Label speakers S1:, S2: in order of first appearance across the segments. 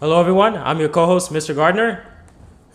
S1: Hello, everyone. I'm your co-host, Mr. Gardner.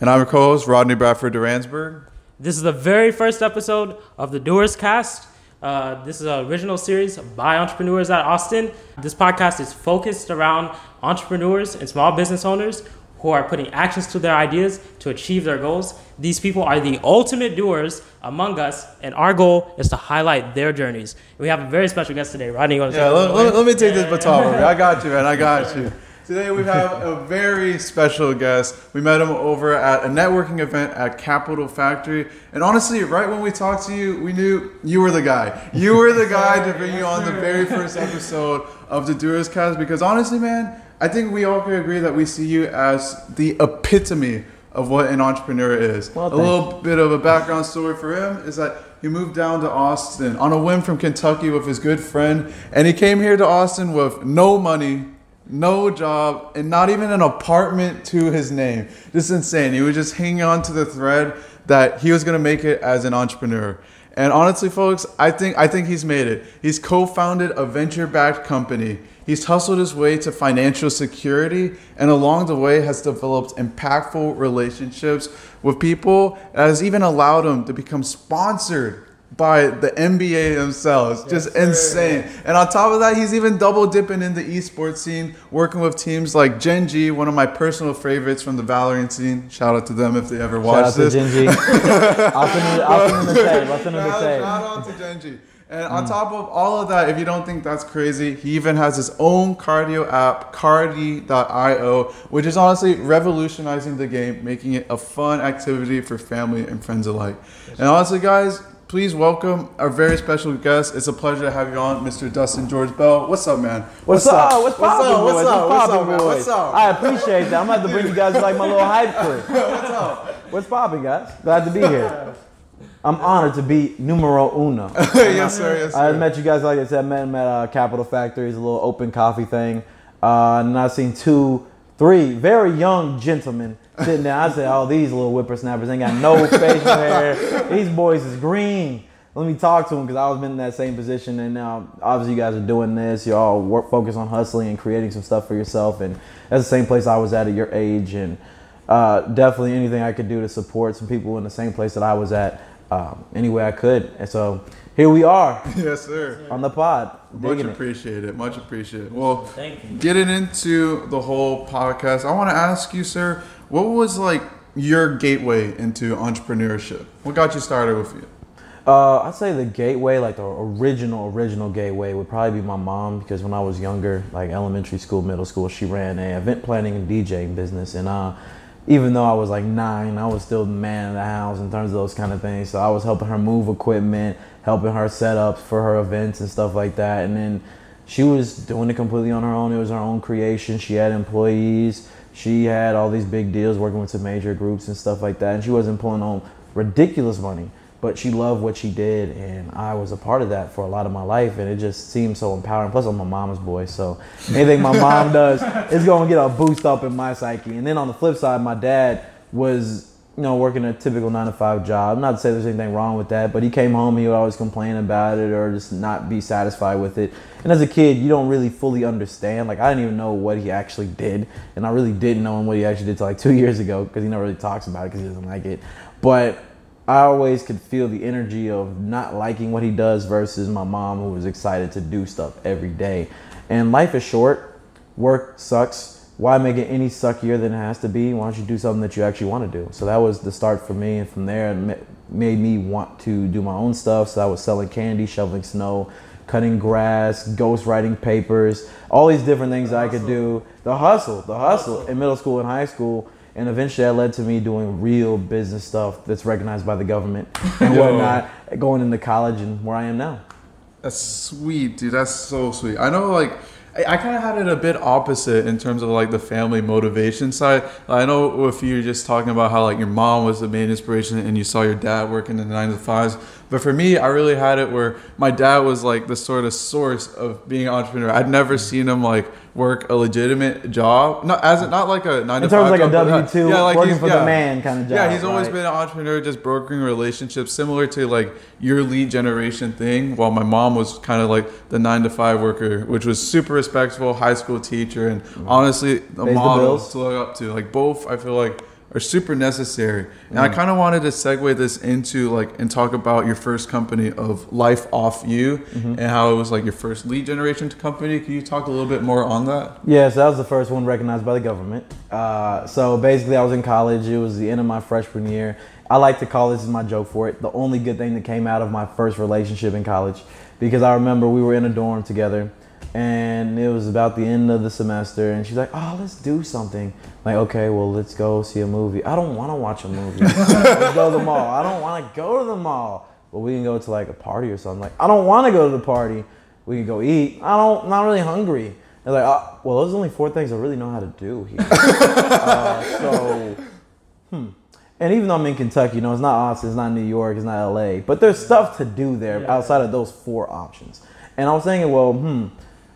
S2: And I'm your co-host, Rodney Bradford Duransburg.
S1: This is the very first episode of the Doers Cast. Uh, this is an original series by entrepreneurs at Austin. This podcast is focused around entrepreneurs and small business owners who are putting actions to their ideas to achieve their goals. These people are the ultimate doers among us, and our goal is to highlight their journeys. We have a very special guest today. Rodney, you want to
S2: Yeah, let, let- let me take this baton over. I got you, man. I got you. Today we have a very special guest. We met him over at a networking event at Capital Factory. And honestly, right when we talked to you, we knew you were the guy. You were the guy to bring you on the very first episode of the Doers Cast because honestly, man, I think we all can agree that we see you as the epitome of what an entrepreneur is.
S3: Well,
S2: a little bit of a background story for him is that he moved down to Austin on a whim from Kentucky with his good friend, and he came here to Austin with no money, no job, and not even an apartment to his name. Just insane. He was just hanging on to the thread that he was gonna make it as an entrepreneur. And honestly, folks, I think I think he's made it. He's co-founded a venture-backed company. He's hustled his way to financial security and along the way has developed impactful relationships with people that has even allowed him to become sponsored by the NBA themselves. Just insane. And on top of that, he's even double dipping in the esports scene, working with teams like Gen G, one of my personal favorites from the Valorant scene. Shout out to them if they ever watch this.
S3: Shout out to
S2: this.
S3: Gen G. I'll send him, I'll send the tape. I'll send him the
S2: Shout,
S3: tape.
S2: shout out to Gen G. And on mm. top of all of that, if you don't think that's crazy, he even has his own cardio app, Cardi.io, which is honestly revolutionizing the game, making it a fun activity for family and friends alike. And honestly, guys, please welcome our very special guest. It's a pleasure to have you on, Mr. Dustin George Bell. What's up, man?
S3: What's, up? What's poppin',
S2: up?
S3: boys?
S2: What's up? What's
S3: poppin',
S2: up, man?
S3: boys?
S2: What's up?
S3: I appreciate that. I'm about to bring you guys like my little hype crew.
S2: What's up?
S3: What's poppin', guys? Glad to be here. I'm honored to be numero uno.
S2: yes, sir. Yes,
S3: I met you guys, like I said, I met him at uh, Capital Factory. It's a little open coffee thing. Uh, and I've seen two, three very young gentlemen sitting there. I said, oh, these little whippersnappers ain't got no facial hair. These boys is green. Let me talk to them because I was been in that same position. And now, obviously, you guys are doing this. You're all work, focused on hustling and creating some stuff for yourself. And that's the same place I was at at your age. And uh, definitely anything I could do to support some people in the same place that I was at, um, any way I could. And so here we are
S2: Yes, sir.
S3: on the pod.
S2: Much
S3: Digging it.
S2: appreciated. Much appreciated. Well,
S1: Thank you.
S2: getting into the whole podcast, I want to ask you, sir, what was like your gateway into entrepreneurship? What got you started with you?
S3: Uh, I'd say the gateway, like the original, original gateway, would probably be my mom because when I was younger, like elementary school, middle school, she ran a event planning and DJing business, and uh, even though I was like nine, I was still the man of the house in terms of those kind of things. So I was helping her move equipment, helping her set up for her events and stuff like that, and then she was doing it completely on her own. It was her own creation. She had employees. She had all these big deals working with some major groups and stuff like that, and she wasn't pulling home ridiculous money but she loved what she did and i was a part of that for a lot of my life and it just seemed so empowering plus i'm my mom's boy so anything my mom does is going to get a boost up in my psyche and then on the flip side my dad was you know working a typical nine to five job not to say there's anything wrong with that but he came home he would always complain about it or just not be satisfied with it and as a kid you don't really fully understand like i didn't even know what he actually did and i really didn't know what he actually did till like two years ago because he never really talks about it because he doesn't like it but I always could feel the energy of not liking what he does versus my mom who was excited to do stuff every day. And life is short. Work sucks. Why make it any suckier than it has to be? Why don't you do something that you actually want to do? So that was the start for me. And from there, it made me want to do my own stuff. So I was selling candy, shoveling snow, cutting grass, ghostwriting papers, all these different things that I could do. The hustle, the hustle in middle school and high school. And eventually that led to me doing real business stuff that's recognized by the government and whatnot, going into college and where I am now.
S2: That's sweet, dude. That's so sweet. I know, like, I, I kind of had it a bit opposite in terms of like the family motivation side. I know if you're just talking about how like your mom was the main inspiration and you saw your dad working in the nine to fives, but for me, I really had it where my dad was like the sort of source of being an entrepreneur. I'd never seen him like work a legitimate job, not as it not like a nine
S3: In
S2: to
S3: terms
S2: five
S3: like a
S2: job, but,
S3: W two,
S2: like
S3: working for the man kind of job.
S2: yeah, he's always
S3: right?
S2: been an entrepreneur, just brokering relationships, similar to like your lead generation thing. While my mom was kind of like the nine to five worker, which was super respectful high school teacher, and mm-hmm. honestly, a
S3: Pays the
S2: model to look up to. Like both, I feel like are super necessary. And
S3: Mm.
S2: I kind of wanted to segue this into like and talk about your first company of Life Off You
S3: Mm-hmm.
S2: and how it was like your first lead generation company. Can you talk a little bit more on that?
S3: Yeah, so that was the first one recognized by the government. Uh, so basically, I was in college. It was the end of my freshman year. I like to call this is my joke for it. The only good thing that came out of my first relationship in college, because I remember we were in a dorm together, and it was about the end of the semester, and she's like, "Oh, let's do something." Like, okay, well, let's go see a movie. I don't want to watch a movie. let's go to the mall. I don't want to go to the mall. But we can go to like a party or something. Like, I don't want to go to the party. We can go eat. I don't. I'm Not really hungry. They're like, oh, well, those are only four things I really know how to do here. uh, so, hmm. And even though I'm in Kentucky, you know, it's not Austin, it's not New York, it's not LA, but there's stuff to do there
S1: Yeah.
S3: outside of those four options. And I was thinking, well, hmm,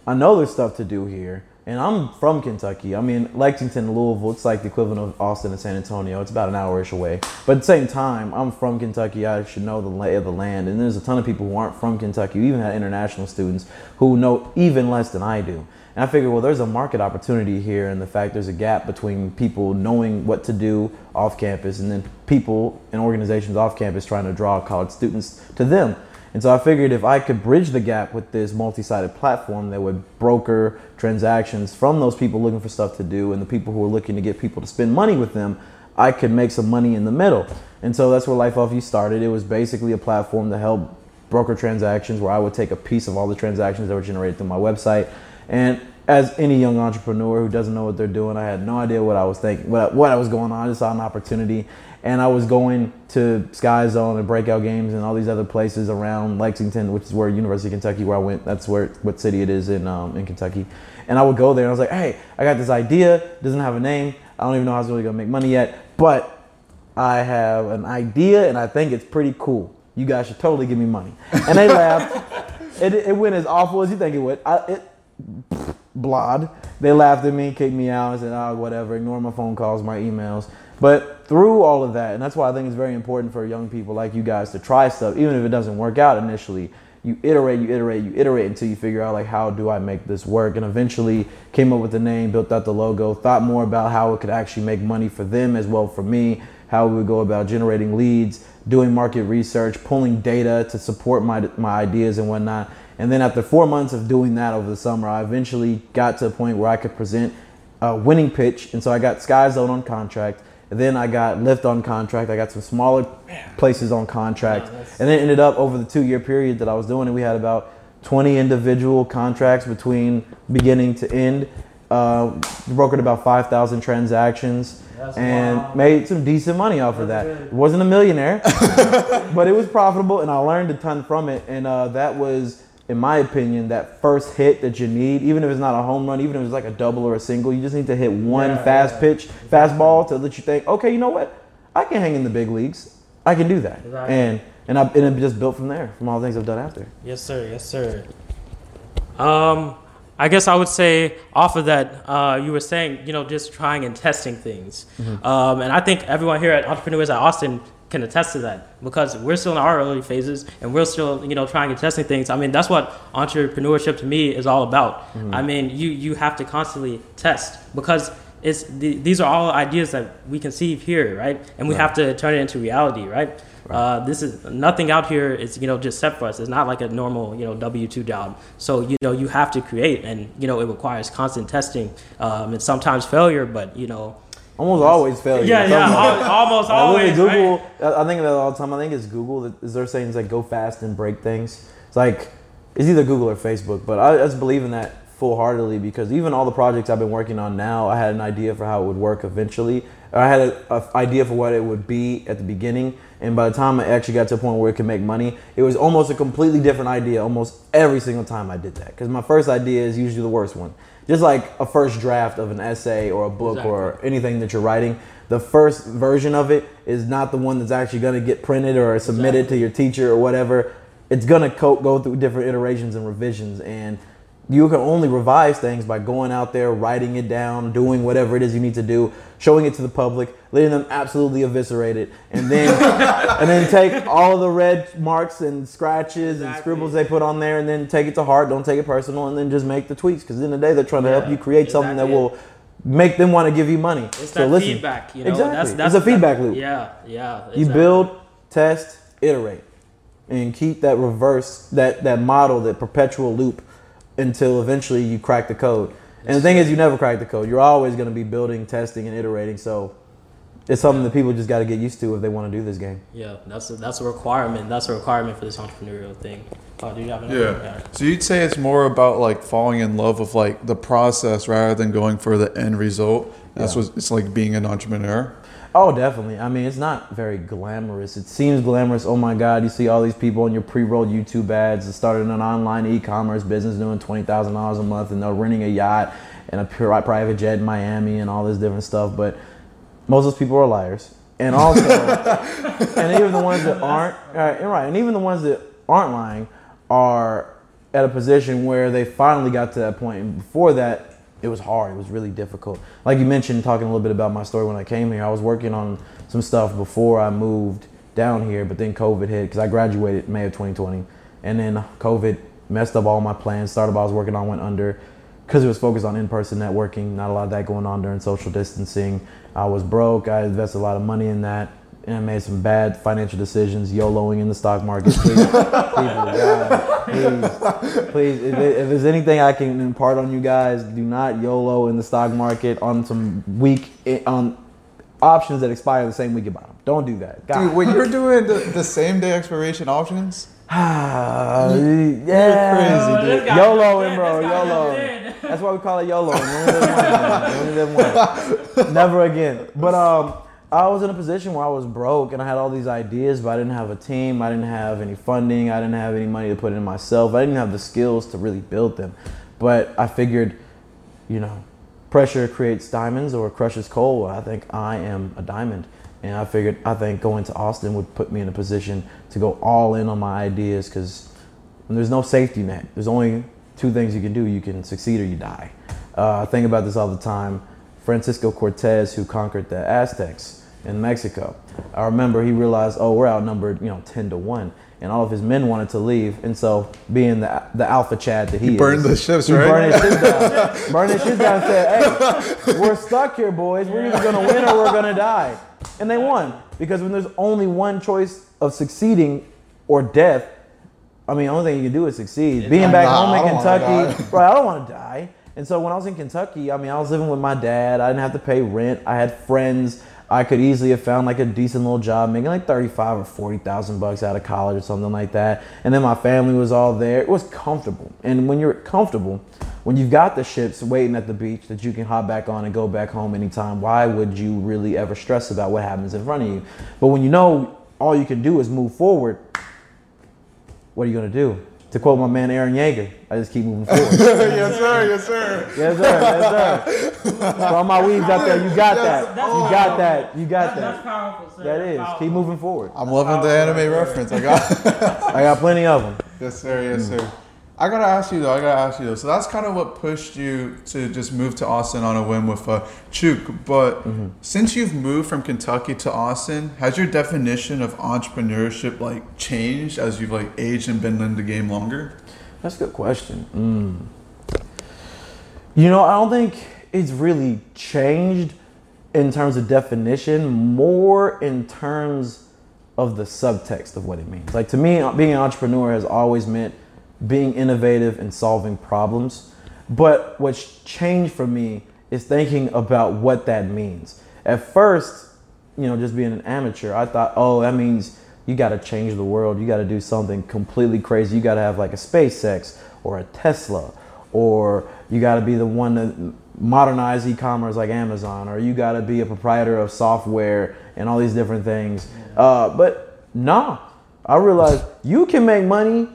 S3: I know there's stuff to do here. And I'm from Kentucky. I mean, Lexington, Louisville, it's like the equivalent of Austin and San Antonio. It's about an hour-ish away. But at the same time, I'm from Kentucky. I should know the lay of the land. And there's a ton of people who aren't from Kentucky. We even had international students who know even less than I do. And I figured, well, there's a market opportunity here, and the fact there's a gap between people knowing what to do off campus and then people and organizations off campus trying to draw college students to them. And so I figured if I could bridge the gap with this multi sided platform that would broker transactions from those people looking for stuff to do and the people who are looking to get people to spend money with them, I could make some money in the middle. And so that's where Life Off You started. It was basically a platform to help broker transactions where I would take a piece of all the transactions that were generated through my website. And as any young entrepreneur who doesn't know what they're doing, I had no idea what I was thinking, what, what I was going on. I just saw an opportunity. And I was going to Sky Zone and breakout games and all these other places around Lexington, which is where University of Kentucky, where I went. That's where what city it is in um, in Kentucky. And I would go there and I was like, hey, I got this idea. It Doesn't have a name. I don't even know how it's really gonna make money yet, but I have an idea and I think it's pretty cool. You guys should totally give me money. And they laughed. It, it went as awful as you think it would. I, it, blod. They laughed at me, kicked me out, and said, "Oh, whatever. Ignore my phone calls, my emails." But through all of that, and that's why I think it's very important for young people like you guys to try stuff, even if it doesn't work out initially. You iterate, you iterate, you iterate until you figure out like how do I make this work, and eventually came up with the name, built out the logo, thought more about how it could actually make money for them as well for me, how we would go about generating leads, doing market research, pulling data to support my my ideas and whatnot. And then after four months of doing that over the summer, I eventually got to a point where I could present a winning pitch. And so I got Sky Zone on contract. And then I got Lyft on contract. I got some smaller places on contract. and then ended up over the two year period that I was doing it, we had about 20 individual contracts between beginning to end. Uh, brokered about 5,000 transactions
S1: That's
S3: and
S1: wild.
S3: made some decent money off of that.
S1: good.
S3: Wasn't a millionaire, but it was profitable and I learned a ton from it. And uh, that was, in my opinion, that first hit that you need, even if it's not a home run, even if it's like a double or a single, you just need to hit one
S1: Yeah,
S3: fast
S1: yeah.
S3: pitch, fastball to let you think, okay, you know what? I can hang in the big leagues. I can do that.
S1: Exactly.
S3: And and, I, and it just built from there, from all the things I've done after.
S1: Yes, sir. Yes, sir. Um, I guess I would say off of that, uh, you were saying, you know, just trying and testing things. Um, and I think everyone here at Entrepreneurs at Austin can attest to that because we're still in our early phases and we're still, you know, trying and testing things. I mean, that's what entrepreneurship to me is all about. I mean, you you have to constantly test because it's the, these are all ideas that we conceive here, right? And we have to turn it into reality, right? Uh, this is nothing out here is you know just set for us. It's not like a normal you know W two job. So you know you have to create, and you know it requires constant testing um, and sometimes failure. But you know,
S3: Almost always failure.
S1: yeah, yeah,
S3: Something.
S1: al- almost
S3: I
S1: always. right?
S3: Google. I I think of that all the time. I think it's Google that is they're saying it's like go fast and break things. It's like it's either Google or Facebook, but I just believe in that full heartedly because even all the projects I've been working on now, I had an idea for how it would work eventually. Or I had an idea for what it would be at the beginning, and by the time I actually got to a point where it could make money, it was almost a completely different idea almost every single time I did that. Because my first idea is usually the worst one. Just like a first draft of an essay or a book or anything that you're writing, the first version of it is not the one that's actually going to get printed or submitted to your teacher or whatever. It's going to co- go through different iterations and revisions. And you can only revise things by going out there, writing it down, doing whatever it is you need to do, showing it to the public, letting them absolutely eviscerate it, and then and then take all the red marks and scratches and scribbles they put on there, and then take it to heart. Don't take it personal, and then just make the tweaks. Because in the, the day, they're trying to help you create something that will make them want to give you money.
S1: It's
S3: so
S1: that
S3: listen,
S1: feedback, you know.
S3: Exactly.
S1: That's, that's
S3: it's a feedback
S1: that-
S3: loop.
S1: Yeah, yeah.
S3: You build, test, iterate, and keep that reverse that that model, that perpetual loop, until eventually you crack the code. And the thing is, you never crack the code. You're always going to be building, testing, and iterating. So it's something that people just got to get used to if they want to do this game.
S1: Yeah, that's a, that's a requirement. That's a requirement for this entrepreneurial thing. Oh, do you have another?
S2: Yeah. So you'd say it's more about like falling in love with like the process rather than going for the end result. That's
S3: Yeah.
S2: what it's like being an entrepreneur.
S3: Oh, definitely. I mean, it's not very glamorous. It seems glamorous. Oh my God, you see all these people in your pre-rolled YouTube ads that started an online e-commerce business doing twenty thousand dollars a month, and they're renting a yacht and a private jet in Miami and all this different stuff. But most of those people are liars, and also, and even the ones that aren't right, and right, and even the ones that aren't lying are at a position where they finally got to that point. And before that, it was hard. It was really difficult. Like you mentioned, talking a little bit about my story when I came here, I was working on some stuff before I moved down here, but then COVID hit because I graduated May of 2020, and then COVID messed up all my plans. Startup I was working on went under because it was focused on in-person networking. Not a lot of that going on during social distancing. I was broke. I invested a lot of money in that. And I made some bad financial decisions, YOLOing in the stock market. Please, people, God, please, please. If, if there's anything I can impart on you guys, do not YOLO in the stock market on some weak on options that expire the same week you buy them. Don't do that. God.
S2: Dude, when you're doing the, the same day expiration options,
S3: Ah, yeah.
S2: crazy,
S1: Oh, this
S2: dude.
S1: guy
S3: YOLO,
S1: jumped in,
S3: bro, YOLO.
S1: in.
S3: That's why we call it YOLO. We only live once, man. We only live once. Never again. But um, I was in a position where I was broke and I had all these ideas, but I didn't have a team. I didn't have any funding. I didn't have any money to put in myself. I didn't have the skills to really build them. But I figured, you know, pressure creates diamonds or crushes coal. I think I am a diamond. And I figured, I think going to Austin would put me in a position to go all in on my ideas because there's no safety net. There's only two things you can do you can succeed or you die. Uh, I think about this all the time. Francisco Cortez, who conquered the Aztecs in Mexico, I remember he realized, oh, we're outnumbered, you know, 10 to 1. And all of his men wanted to leave. And so, being the, the alpha Chad that he,
S2: He burned
S3: is,
S2: the ships,
S3: he
S2: right?
S3: burned his ships down. burned his ships down and said, hey, we're stuck here, boys. We're either going to win or we're going to die. And they won. Because when there's only one choice of succeeding or death, I mean, the only thing you can do is succeed. Being back
S2: Nah,
S3: home in Kentucky, bro, I don't want to die. And so when I was in Kentucky, I mean, I was living with my dad. I didn't have to pay rent. I had friends. I could easily have found like a decent little job, making like thirty-five or forty thousand bucks out of college or something like that. And then my family was all there. It was comfortable. And when you're comfortable, when you've got the ships waiting at the beach that you can hop back on and go back home anytime, why would you really ever stress about what happens in front of you? But when you know all you can do is move forward, what are you gonna do? To quote my man Eren Yeager, I just keep moving forward.
S2: yes, sir. Yes, sir.
S3: yes, sir. Yes, sir. For all my weebs out there, you got that. You got that. You got
S1: That's
S3: that.
S1: powerful, sir.
S3: That is.
S1: Powerful.
S3: Keep moving forward.
S2: I'm loving the anime reference. I got.
S3: I got plenty of them.
S2: yes, sir. Yes, sir. I gotta ask you though. I gotta ask you though. So that's kind of what pushed you to just move to Austin on a whim with uh, Chuk. But since you've moved from Kentucky to Austin, has your definition of entrepreneurship like changed as you've like aged and been in the game longer?
S3: That's a good question. Mm. You know, I don't think it's really changed in terms of definition, more in terms of the subtext of what it means. Like to me, being an entrepreneur has always meant being innovative and solving problems. But what's changed for me is thinking about what that means. At first, you know, just being an amateur, I thought, oh, that means you got to change the world. You got to do something completely crazy. You got to have like a SpaceX or a Tesla, or you got to be the one to modernize e-commerce like Amazon, or you got to be a proprietor of software and all these different things. Uh, but nah, I realized you can make money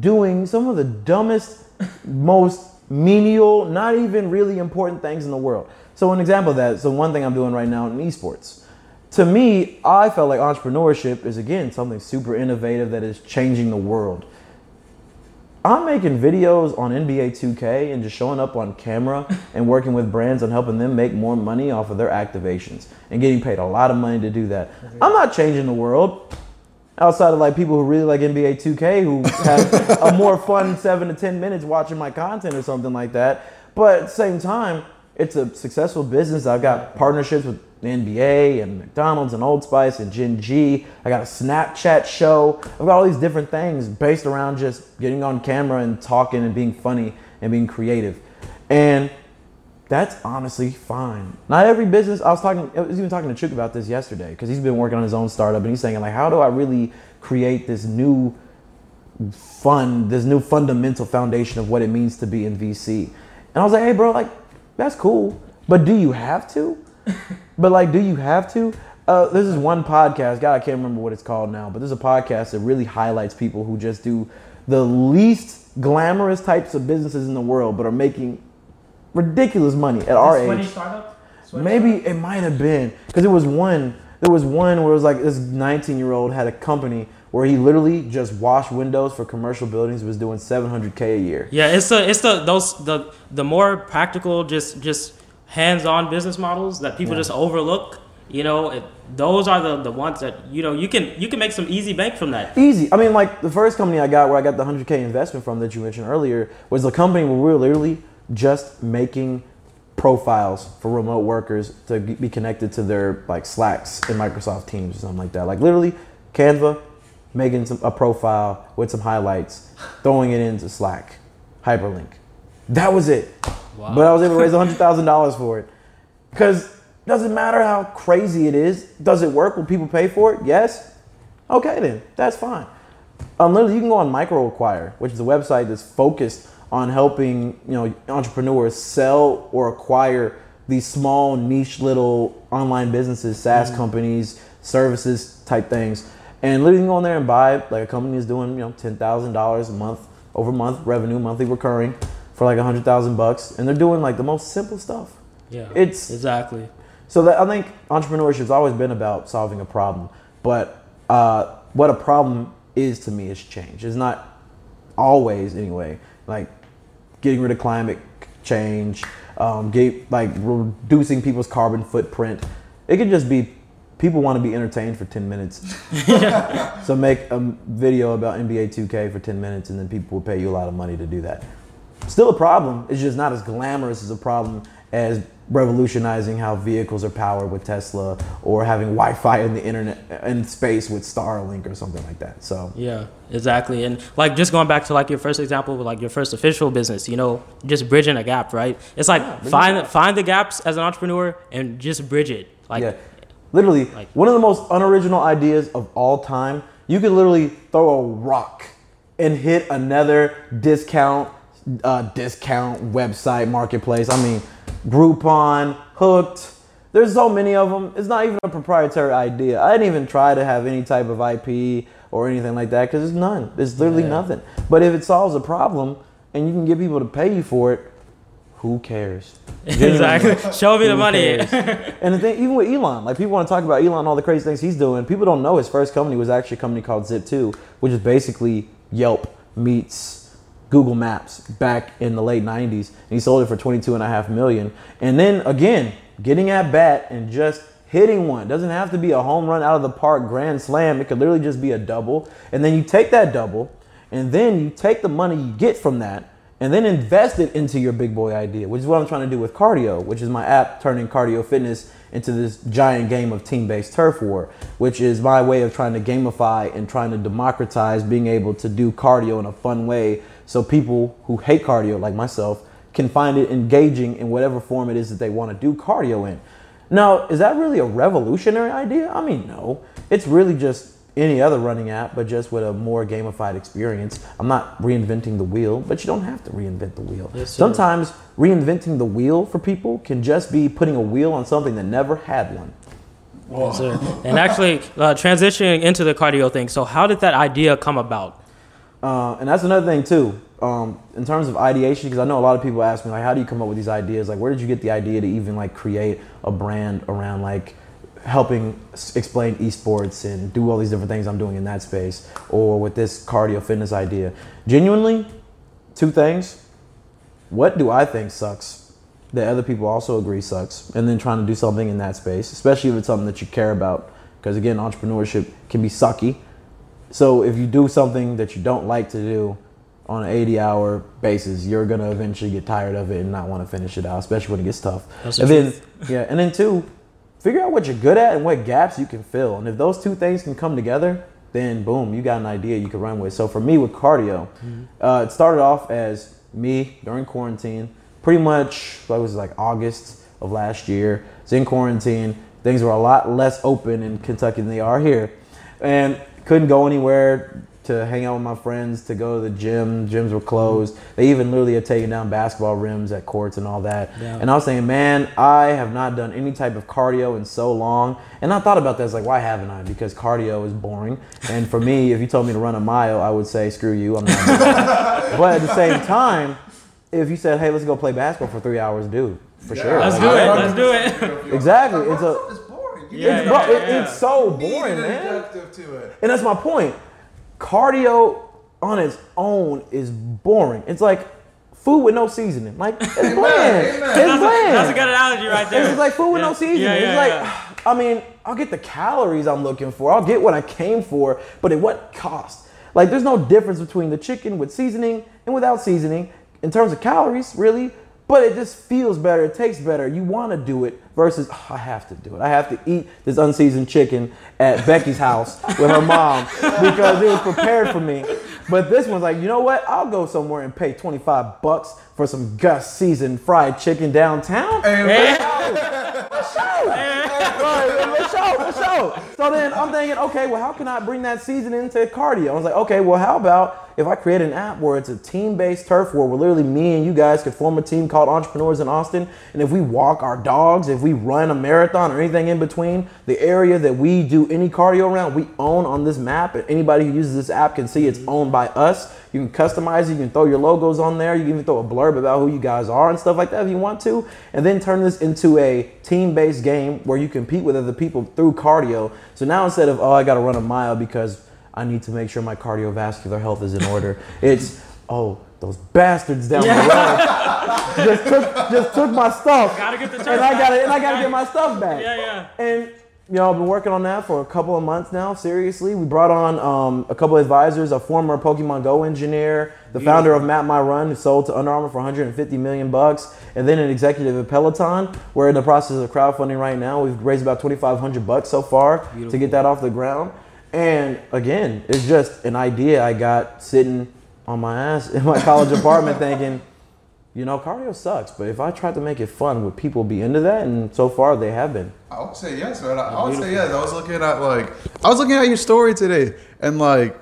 S3: doing some of the dumbest, most menial, not even really important things in the world. So an example of that, so one thing I'm doing right now in esports. To me, I felt like entrepreneurship is again something super innovative that is changing the world. I'm making videos on NBA 2K and just showing up on camera and working with brands and helping them make more money off of their activations and getting paid a lot of money to do that. I'm not changing the world outside of like people who really like NBA 2K who have a more fun seven to 10 minutes watching my content or something like that. But at the same time, it's a successful business. I've got partnerships with the NBA and McDonald's and Old Spice and Gen G. I got a Snapchat show. I've got all these different things based around just getting on camera and talking and being funny and being creative. And that's honestly fine. Not every business. I was talking. I was even talking to Chuk about this yesterday because he's been working on his own startup and he's saying like, how do I really create this new fund, this new fundamental foundation of what it means to be in VC? And I was like, hey, bro, like that's cool, but do you have to? but like, do you have to? Uh, this is one podcast. God, I can't remember what it's called now, but there's a podcast that really highlights people who just do the least glamorous types of businesses in the world, but are making ridiculous money at our age.
S1: startup? Sweaty
S3: Maybe it might have been because it was one. There was one where it was like this 19 year old had a company where he literally just washed windows for commercial buildings. Was doing 700k a year.
S1: Yeah, it's the it's the those the the more practical, just just hands-on business models that people
S3: Yeah.
S1: just overlook. You know, it, those are the the ones that you know you can you can make some easy bank from that.
S3: Easy. I mean, like the first company I got where I got the 100k investment from that you mentioned earlier was the company where we were literally just making profiles for remote workers to be connected to their like Slacks and Microsoft Teams or something like that. Like literally Canva, making some, a profile with some highlights, throwing it into Slack, hyperlink. That was it.
S1: Wow.
S3: But I was able to raise $100,000 for it. Because doesn't matter how crazy it is. Does it work? Will people pay for it? Yes. Okay, then that's fine. Um, literally, you can go on Micro Acquire, which is a website that's focused on helping you know entrepreneurs sell or acquire these small niche little online businesses, SaaS companies, services type things, and literally go on there and buy like a company is doing you know ten thousand dollars a month over month revenue, monthly recurring for like a hundred thousand bucks, and they're doing like the most simple stuff.
S1: Yeah,
S3: It's-
S1: exactly.
S3: So that I think entrepreneurship's always been about solving a problem, but uh, what a problem is to me is change. It's not always anyway like getting rid of climate change, um, get, like reducing people's carbon footprint. It could just be people want to be entertained for ten minutes. so make a video about NBA 2K for ten minutes, and then people will pay you a lot of money to do that. Still a problem. It's just not as glamorous as a problem as revolutionizing how vehicles are powered with Tesla or having Wi-Fi in the internet in space with Starlink or something like that. So
S1: Yeah, exactly. And like just going back to like your first example with like your first official business, you know, just bridging a gap, right? It's like
S3: bridging
S1: find find the gaps as an entrepreneur and just bridge it. Like
S3: yeah, literally
S1: like-
S3: one of the most unoriginal ideas of all time. You could literally throw a rock and hit another discount uh, discount website marketplace. I mean, Groupon, Hooked. There's so many of them. It's not even a proprietary idea. I didn't even try to have any type of IP or anything like that because there's none. There's literally
S1: Yeah.
S3: nothing. But if it solves a problem and you can get people to pay you for it, who cares?
S1: exactly. Show me the money.
S3: and the thing, even with Elon, like people want to talk about Elon, and all the crazy things he's doing. People don't know his first company was actually a company called Zip2, which is basically Yelp meets Google Maps back in the late 90s. And he sold it for 22 and a half million. And then again, getting at bat and just hitting one. Doesn't have to be a home run out of the park grand slam. It could literally just be a double. And then you take that double and then you take the money you get from that and then invest it into your big boy idea, which is what I'm trying to do with cardio, which is my app turning cardio fitness into this giant game of team based turf war, which is my way of trying to gamify and trying to democratize being able to do cardio in a fun way so people who hate cardio, like myself, can find it engaging in whatever form it is that they want to do cardio in. Now, is that really a revolutionary idea? I mean, no. It's really just any other running app, but just with a more gamified experience. I'm not reinventing the wheel, but you don't have to reinvent the wheel.
S1: Yes.
S3: Sometimes reinventing the wheel for people can just be putting a wheel on something that never had one.
S1: Yes. And actually, uh, transitioning into the cardio thing. So, how did that idea come about?
S3: Uh, and that's another thing too. Um, in terms of ideation, because I know a lot of people ask me like, how do you come up with these ideas? Like, where did you get the idea to even like create a brand around like helping explain esports and do all these different things I'm doing in that space, or with this cardio fitness idea? Genuinely, two things. What do I think sucks that other people also agree sucks? And then trying to do something in that space, especially if it's something that you care about. Because again, entrepreneurship can be sucky. So if you do something that you don't like to do on an 80 hour basis, you're gonna eventually get tired of it and not want to finish it out, especially when it gets tough.
S1: That's the
S3: and then
S1: truth.
S3: yeah, and then two, figure out what you're good at and what gaps you can fill. And if those two things can come together, then boom, you got an idea you can run with. So for me with cardio, uh, it started off as me during quarantine, pretty much what was it, like August of last year. It's in quarantine. Things were a lot less open in Kentucky than they are here, and couldn't go anywhere to hang out with my friends, to go to the gym. Gyms were closed. They even literally had taken down basketball rims at courts and all that.
S1: Yeah.
S3: And I was saying, man, I have not done any type of cardio in so long. And I thought about that. It's like, why haven't I? Because cardio is boring. And for me, if you told me to run a mile, I would say, screw you. I'm not. but at the same time, if you said, hey, let's go play basketball for three hours, dude, for sure.
S1: Let's
S3: Like,
S1: do it. Let's do it.
S3: Exactly. It's a.
S2: It's
S1: Yeah,
S3: bro,
S1: yeah,
S3: it-
S1: yeah.
S3: it's so boring, man.
S2: to it.
S3: And that's my point. Cardio on its own is boring. It's like food with no seasoning. Like it's bland.
S2: amen.
S3: It's
S1: That's a,
S3: bland.
S1: that's a good analogy right there.
S3: It's like food with
S1: Yeah.
S3: no seasoning.
S1: Yeah,
S3: it's like,
S1: yeah.
S3: I mean, I'll get the calories I'm looking for. I'll get what I came for, but at what cost? Like, there's no difference between the chicken with seasoning and without seasoning in terms of calories, really. But it just feels better. It tastes better. You want to do it versus "Oh, I have to do it. I have to eat this unseasoned chicken at Becky's house with her mom because it was prepared for me. But this one's like, you know what? I'll go somewhere and pay 25 bucks for some Gus seasoned fried chicken downtown.
S2: Hey,
S3: Right, for sure, for sure. So then I'm thinking, okay, well, how can I bring that season into cardio? I was like, okay, well, how about if I create an app where it's a team-based turf war, where literally me and you guys could form a team called Entrepreneurs in Austin, and if we walk our dogs, if we run a marathon or anything in between, the area that we do any cardio around, we own on this map, and anybody who uses this app can see it's mm-hmm. owned by us. You can customize it, you can throw your logos on there, you can even throw a blurb about who you guys are and stuff like that if you want to, and then turn this into a team-based game where you compete with other people through cardio. So now instead of oh I got to run a mile because I need to make sure my cardiovascular health is in order, it's oh those bastards down the road just took just took my stuff,
S1: Gotta get the
S3: and I
S1: back.
S3: got to and I got to get my stuff back.
S1: Yeah, yeah.
S3: And you know, I've been working on that for a couple of months now. Seriously, we brought on um, a couple of advisors, a former Pokemon Go engineer, the founder of Map My Run, who sold to Under Armour for 150 million bucks, and then an executive at Peloton. We're in the process of crowdfunding right now. We've raised about 2,500 bucks so far to get that off the ground. And again, it's just an idea I got sitting on my ass in my college apartment, thinking. You know, cardio sucks, but if I tried to make it fun, would people be into that? And so far, they have been.
S2: I would say yes, man. I, I would say yes. I was looking at like I was looking at your story today, and like,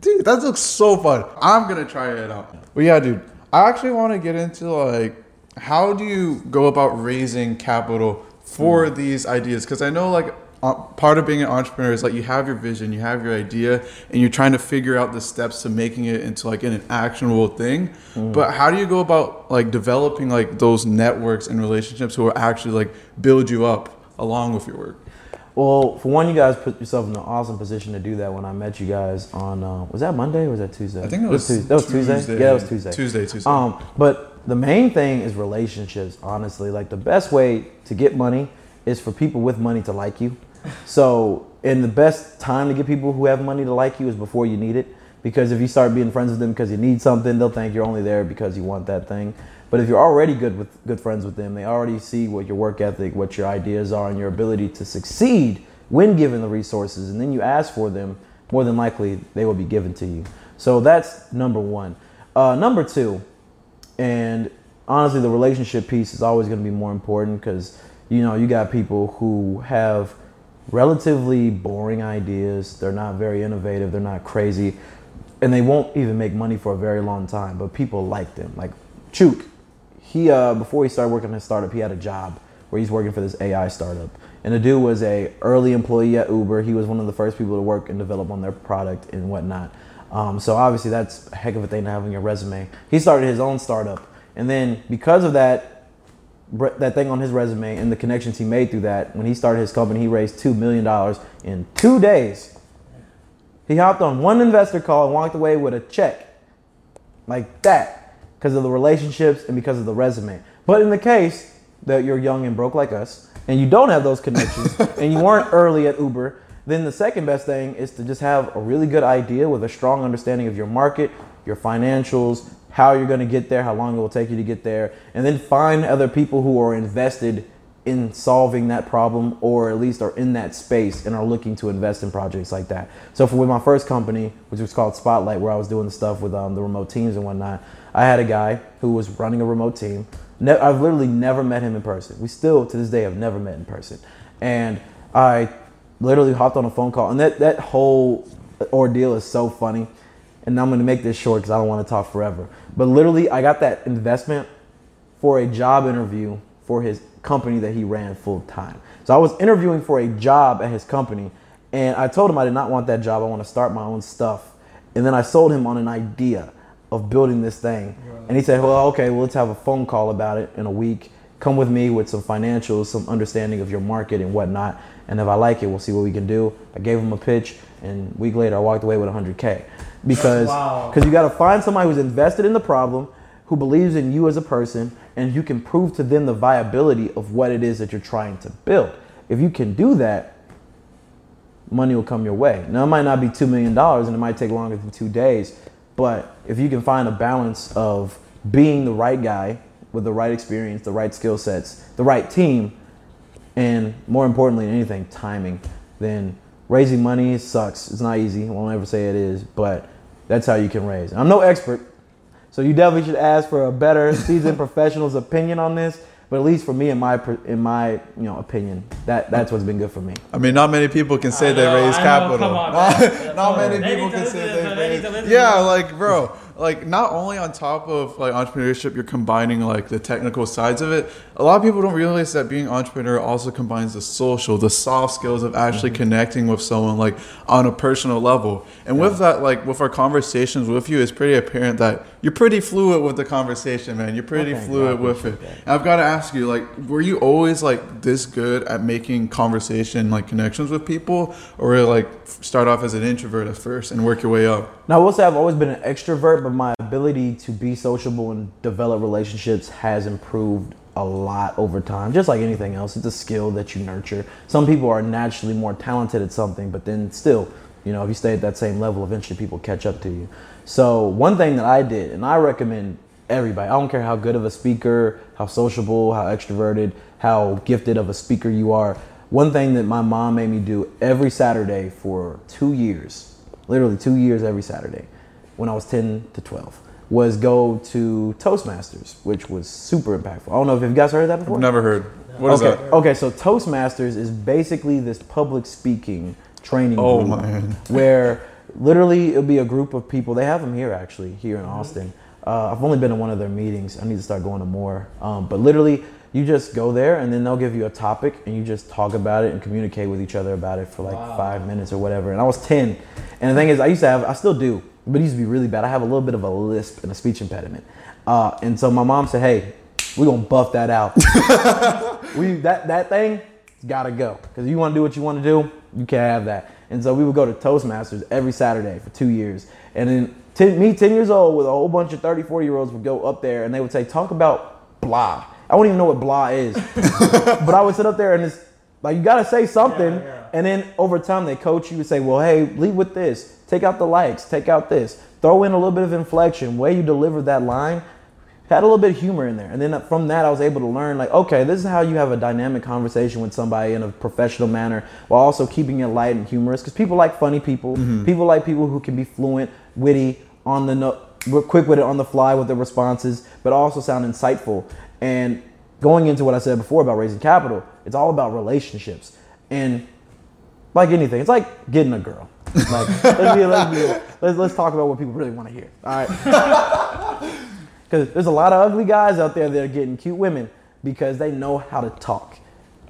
S2: dude, that looks so fun. I'm gonna try it out. But yeah, dude, I actually want to get into like how do you go about raising capital for hmm. these ideas? Because I know like part of being an entrepreneur is like you have your vision, you have your idea, and you're trying to figure out the steps to making it into like an actionable thing. But how do you go about like developing like those networks and relationships who are actually like build you up along with your work?
S3: Well, for one, you guys put yourself in an awesome position to do that. When I met you guys on, uh, was that Monday or was that Tuesday?
S2: I think it was,
S3: Tuesday. That was Tuesday.
S2: Tuesday.
S3: Yeah, it was Tuesday.
S2: Tuesday, Tuesday.
S3: Um, but the main thing is relationships. Honestly, like the best way to get money is for people with money to like you. So, and the best time to get people who have money to like you is before you need it. Because if you start being friends with them because you need something, they'll think you're only there because you want that thing. But if you're already good with good friends with them, they already see what your work ethic, what your ideas are, and your ability to succeed when given the resources, and then you ask for them, more than likely they will be given to you. So that's number one. Uh, number two, and honestly, the relationship piece is always going to be more important because you know you got people who have relatively boring ideas. They're not very innovative. They're not crazy, and they won't even make money for a very long time. But people like them. Like Chuk, he uh, before he started working in his startup, he had a job where he's working for this AI startup. And the dude was a early employee at Uber. He was one of the first people to work and develop on their product and whatnot. Um, so obviously that's a heck of a thing to have on your resume. He started his own startup, and then because of that, that thing on his resume and the connections he made through that, when he started his company, he raised two million dollars in two days. He hopped on one investor call and walked away with a check like that. because of the relationships and because of the resume. But in the case that you're young and broke like us, and you don't have those connections, and you weren't early at Uber, then the second best thing is to just have a really good idea with a strong understanding of your market, your financials, how you're going to get there, how long it will take you to get there, and then find other people who are invested in solving that problem or at least are in that space and are looking to invest in projects like that. So for with my first company, which was called Spotlight, where I was doing the stuff with um, the remote teams and whatnot, I had a guy who was running a remote team. Ne- I've literally never met him in person. We still to this day have never met in person. And I literally hopped on a phone call and that, that whole ordeal is so funny. And I'm gonna make this short because I don't want to talk forever. But literally, I got that investment for a job interview for his company that he ran full time. So I was interviewing for a job at his company, and I told him I did not want that job. I want to start my own stuff. And then I sold him on an idea of building this thing. And he said, Well, okay, well, let's have a phone call about it in a week. Come with me with some financials, some understanding of your market and whatnot. And if I like it, we'll see what we can do. I gave him a pitch, and a week later, I walked away with 100K. Because
S1: Wow.
S3: because you got to find somebody who's invested in the problem, who believes in you as a person, and you can prove to them the viability of what it is that you're trying to build. If you can do that, money will come your way. Now, it might not be $2 million and it might take longer than two days, but if you can find a balance of being the right guy with the right experience, the right skill sets, the right team, and more importantly than anything, timing, then raising money sucks. It's not easy. I won't ever say it is, but that's how you can raise. I'm no expert, so you definitely should ask for a better seasoned professional's opinion on this. But at least for me, in my in my you know opinion, that that's what's been good for me.
S2: I mean, not many people can say
S1: I
S2: they
S1: know,
S2: raise capital.
S1: on,
S2: not not many
S1: They
S2: people can say they
S1: this, they
S2: raise. Yeah, like bro, like not only on top of like entrepreneurship, you're combining like the technical sides of it. A lot of people don't realize that being entrepreneur also combines the social, the soft skills of actually
S3: Mm-hmm.
S2: connecting with someone like on a personal level. And with that, like with our conversations with you, it's pretty apparent that you're pretty fluid with the conversation, man. You're pretty
S3: thank
S2: fluid with it. And I've got to ask you, like, were you always like this good at making conversation, like connections with people, or like start off as an introvert at first and work your way up?
S3: Now, I will say I've always been an extrovert, but my ability to be sociable and develop relationships has improved a lot over time. Just like anything else, it's a skill that you nurture. Some people are naturally more talented at something, but then still, you know, if you stay at that same level, eventually people catch up to you. So, one thing that I did, and I recommend everybody, I don't care how good of a speaker, how sociable, how extroverted, how gifted of a speaker you are. One thing that my mom made me do every Saturday for two years, literally two years every Saturday, when I was 10 to 12, was go to Toastmasters, which was super impactful. I don't know if you guys heard that before.
S2: Never heard. What is
S3: okay,
S2: that?
S3: okay. So Toastmasters is basically this public speaking training
S2: Oh,
S3: group
S2: man.
S3: where literally it'll be a group of people. They have them here actually, here in Austin. Uh, I've only been to one of their meetings. I need to start going to more. Um, but literally, you just go there and then they'll give you a topic and you just talk about it and communicate with each other about it for like
S1: Wow.
S3: five minutes or whatever. And I was 10. And the thing is, I used to have, I still do, but it used to be really bad. I have a little bit of a lisp and a speech impediment. Uh, and so my mom said, hey, we're going to buff that out. we that that thing gotta go because you want to do what you want to do you can't have that and so we would go to toastmasters every saturday for two years and then 10, me 10 years old with a whole bunch of 30 40 year olds would go up there and they would say talk about blah i don't even know what blah is but i would sit up there and it's like you gotta say something
S1: Yeah, yeah.
S3: and then over time they coach you and say well hey lead with this take out the likes take out this throw in a little bit of inflection way you deliver that line had a little bit of humor in there. And then uh, from that, I was able to learn, like, okay, this is how you have a dynamic conversation with somebody in a professional manner while also keeping it light and humorous. Because people like funny people. Mm-hmm. People like people who can be fluent, witty, on the no, quick with it on the fly with their responses, but also sound insightful. And going into what I said before about raising capital, it's all about relationships. And like anything, it's like getting a girl. Like let's be, let's, be, let's let's talk about what people really want to hear. All right. Because there's a lot of ugly guys out there that are getting cute women because they know how to talk.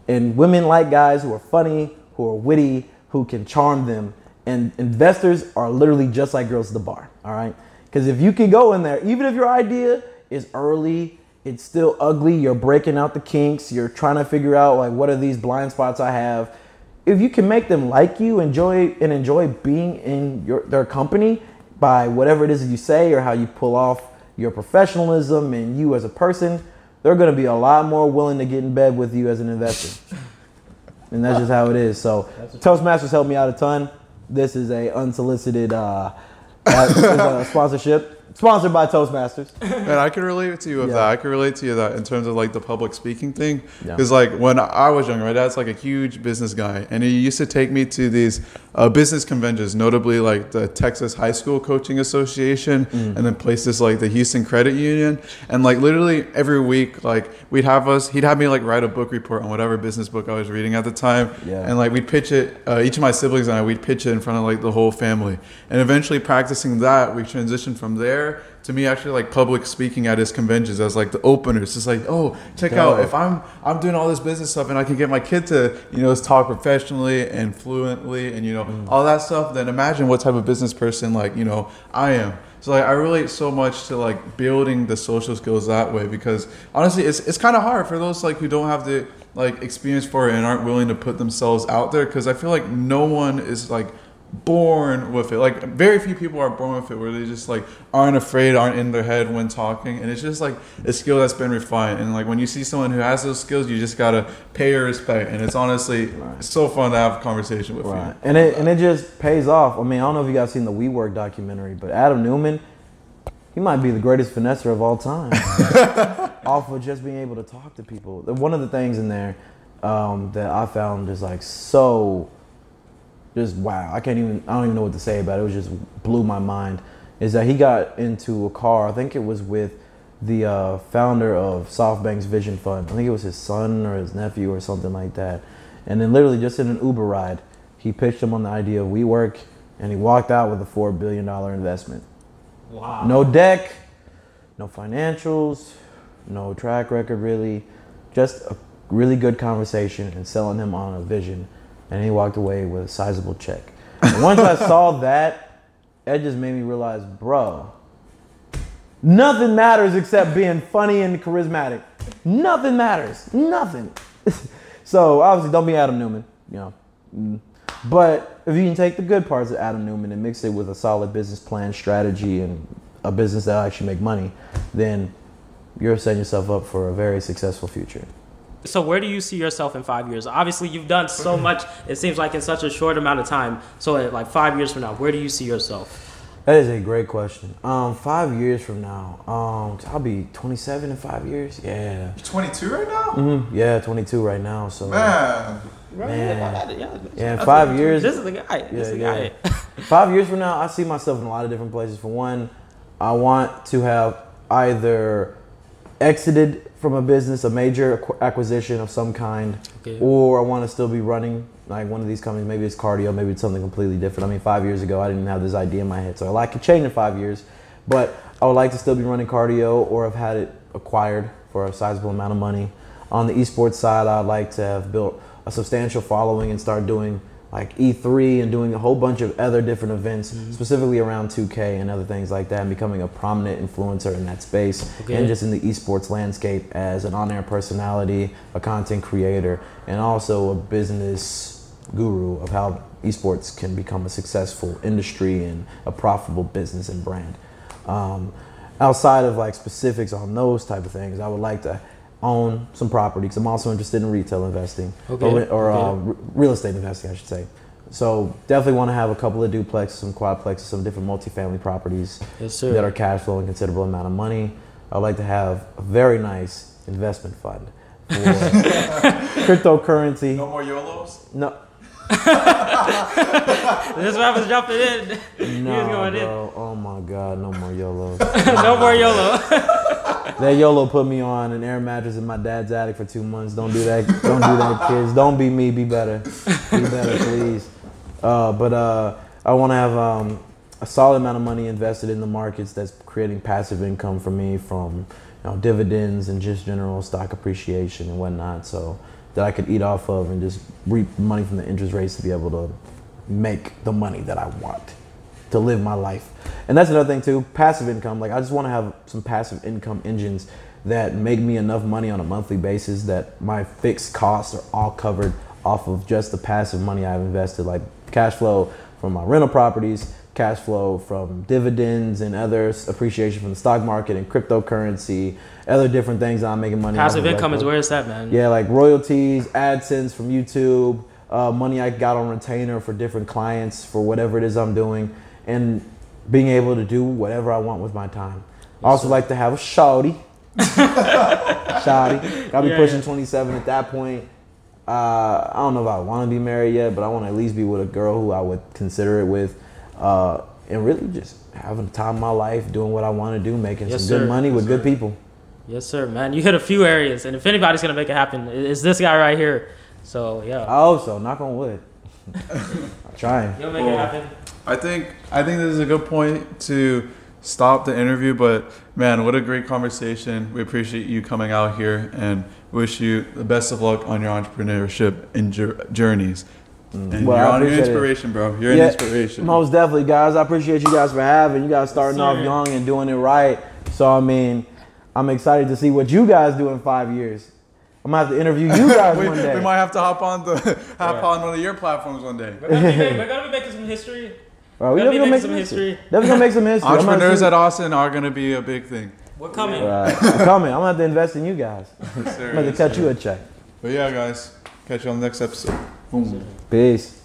S3: And women like guys who are funny, who are witty, who can charm them. And investors are literally just like girls at the bar, all right? Because if you can go in there, even if your idea is early, it's still ugly, you're breaking out the kinks, you're trying to figure out like what are these blind spots I have. If you can make them like you, enjoy and enjoy being in your their company by whatever it is that you say or how you pull off your professionalism and you as a person, they're going to be a lot more willing to get in bed with you as an investor. and that's just how it is. So Toastmasters helped me out a ton. This is a unsolicited uh, uh, this is a sponsorship. Sponsored by Toastmasters.
S2: And I can relate to you with
S3: Yeah.
S2: that. I can relate to you that in terms of like the public speaking thing.
S3: Yeah.
S2: Like when I was younger, my dad's like a huge business guy, and he used to take me to these uh, business conventions, notably like the Texas High School Coaching Association,
S3: Mm.
S2: and then places like the Houston Credit Union. And like literally every week, like we'd have us, he'd have me like write a book report on whatever business book I was reading at the time,
S3: Yeah.
S2: and like we'd pitch it. Uh, each of my siblings and I, we'd pitch it in front of like the whole family, and eventually practicing that, we transitioned from there to me actually like public speaking at his conventions as like the openers. It's like, oh, check out if I'm I'm doing all this business stuff and I can get my kid to you know talk professionally and fluently and you know mm. all that stuff. Then imagine what type of business person like you know I am. So like I relate so much to like building the social skills that way because honestly it's it's kind of hard for those like who don't have the like experience for it and aren't willing to put themselves out there because I feel like no one is like born with it. Like very few people are born with it where they just like aren't afraid, aren't in their head when talking. And it's just like a skill that's been refined. And like when you see someone who has those skills, you just gotta pay your respect. And it's honestly it's so fun to have a conversation with
S3: Right.
S2: you.
S3: And it and it just pays off. I mean, I don't know if you guys seen the WeWork documentary, but Adam Neumann, he might be the greatest finesser of all time. off of just being able to talk to people. One of the things in there um, that I found is like so just wow. I can't even I don't even know what to say about it. It was just blew my mind. Is that he got into a car, I think it was with the uh, founder of SoftBank's Vision Fund. I think it was his son or his nephew or something like that. And then literally just in an Uber ride, he pitched him on the idea of WeWork and he walked out with a four billion dollar investment.
S1: Wow.
S3: No deck, no financials, no track record really, just a really good conversation and selling him on a vision. And he walked away with a sizable check. And once I saw that, it just made me realize, bro, nothing matters except being funny and charismatic. Nothing matters. Nothing. so obviously, don't be Adam Neumann, you know. Mm. But if you can take the good parts of Adam Neumann and mix it with a solid business plan, strategy, and a business that'll actually make money, then you're setting yourself up for a very successful future.
S1: So where do you see yourself in five years? Obviously, you've done so much. It seems like in such a short amount of time. So, like five years from now, where do you see yourself?
S3: That is a great question. Um, five years from now, um, I'll be 27 in five years. Yeah,
S2: You're 22 right now?
S3: Mm-hmm. yeah, 22 right now. So
S2: Man.
S3: Man.
S1: yeah,
S3: Yeah, in five
S1: that's-
S3: years-
S1: This is the guy. This is the
S3: Yeah,
S1: guy.
S3: five years from now, I see myself in a lot of different places. For one, I want to have either exited from a business, a major acquisition of some kind,
S1: Okay.
S3: or I want to still be running like one of these companies. Maybe it's cardio, maybe it's something completely different. I mean, five years ago, I didn't have this idea in my head, so I like could change in five years. But I would like to still be running cardio, or have had it acquired for a sizable amount of money. On the esports side, I'd like to have built a substantial following and start doing like E3 and doing a whole bunch of other different events, specifically around 2K and other things like that, and becoming a prominent influencer in that space
S1: Okay.
S3: and just in the esports landscape as an on-air personality, a content creator, and also a business guru of how esports can become a successful industry and a profitable business and brand. Um, outside of like specifics on those type of things, I would like to own some property because I'm also interested in retail investing
S1: Okay,
S3: or, or uh,
S1: okay.
S3: r- real estate investing, I should say. So definitely want to have a couple of duplexes, some quadplexes, some different multifamily properties
S1: Yes, sir.
S3: that are cash flowing a considerable amount of money. I'd like to have a very nice investment fund for cryptocurrency.
S2: No more YOLOs?
S3: No,
S1: This was jumping in. he was
S3: no,
S1: going in.
S3: Oh my God, no more YOLO.
S1: no more YOLO.
S3: that YOLO put me on an air mattress in my dad's attic for two months. Don't do that. Don't do that, kids. Don't be me. Be better. Be better, please. Uh, but uh, I want to have um, a solid amount of money invested in the markets that's creating passive income for me from you know, dividends and just general stock appreciation and whatnot. So that I could eat off of and just reap money from the interest rates to be able to make the money that I want to live my life. And that's another thing too, passive income. Like I just want to have some passive income engines that make me enough money on a monthly basis that my fixed costs are all covered off of just the passive money I've invested, like cash flow from my rental properties, cash flow from dividends and other s- appreciation from the stock market and cryptocurrency, other different things I'm making money.
S1: Passive income
S3: like,
S1: is where it's at, man.
S3: yeah, like royalties, AdSense from YouTube, uh, money I got on retainer for different clients for whatever it is I'm doing, and being able to do whatever I want with my time. I also like to have a shawty. shawty. I'll be
S1: Yeah,
S3: pushing
S1: yeah.
S3: 27 at that point. Uh, I don't know if I want to be married yet, but I want to at least be with a girl who I would consider it with. Uh, and really just having the time of my life, doing what I want to do, making
S1: Yes,
S3: some good
S1: sir.
S3: money with good people.
S1: Yes, sir, man. You hit a few areas, and if anybody's gonna make it happen, it's this guy right here. So yeah,
S3: I hope so. Knock on wood. I'm trying.
S1: you'll make
S2: Well,
S1: it happen.
S2: I think I think this is a good point to stop the interview. But man, what a great conversation! We appreciate you coming out here and wish you the best of luck on your entrepreneurship and journeys. And
S3: Mm. Well,
S2: you're on your
S3: appreciate it.
S2: inspiration, bro. You're
S3: Yeah,
S2: an inspiration.
S3: Most definitely, guys. I appreciate you guys for having. You guys starting off young and doing it right. So I mean, I'm excited to see what you guys do in five years. I'm gonna have to interview you guys
S2: we,
S3: one day.
S2: we might have to hop on the hop on one of your platforms one day.
S1: We're gonna, be, make- we're gonna be making some history.
S3: Bro, we
S1: Gotta
S3: definitely
S1: be
S3: gonna make
S1: making
S3: some
S1: some
S3: history.
S1: history.
S3: Definitely gonna make some history. I'm
S2: Entrepreneurs at Austin are gonna be a big thing.
S1: We're coming.
S3: Right. I'm coming. I'm gonna have to invest in you guys. I'm gonna have to cut you a check.
S2: But yeah, guys, catch you on the next episode. Boom.
S3: Peace.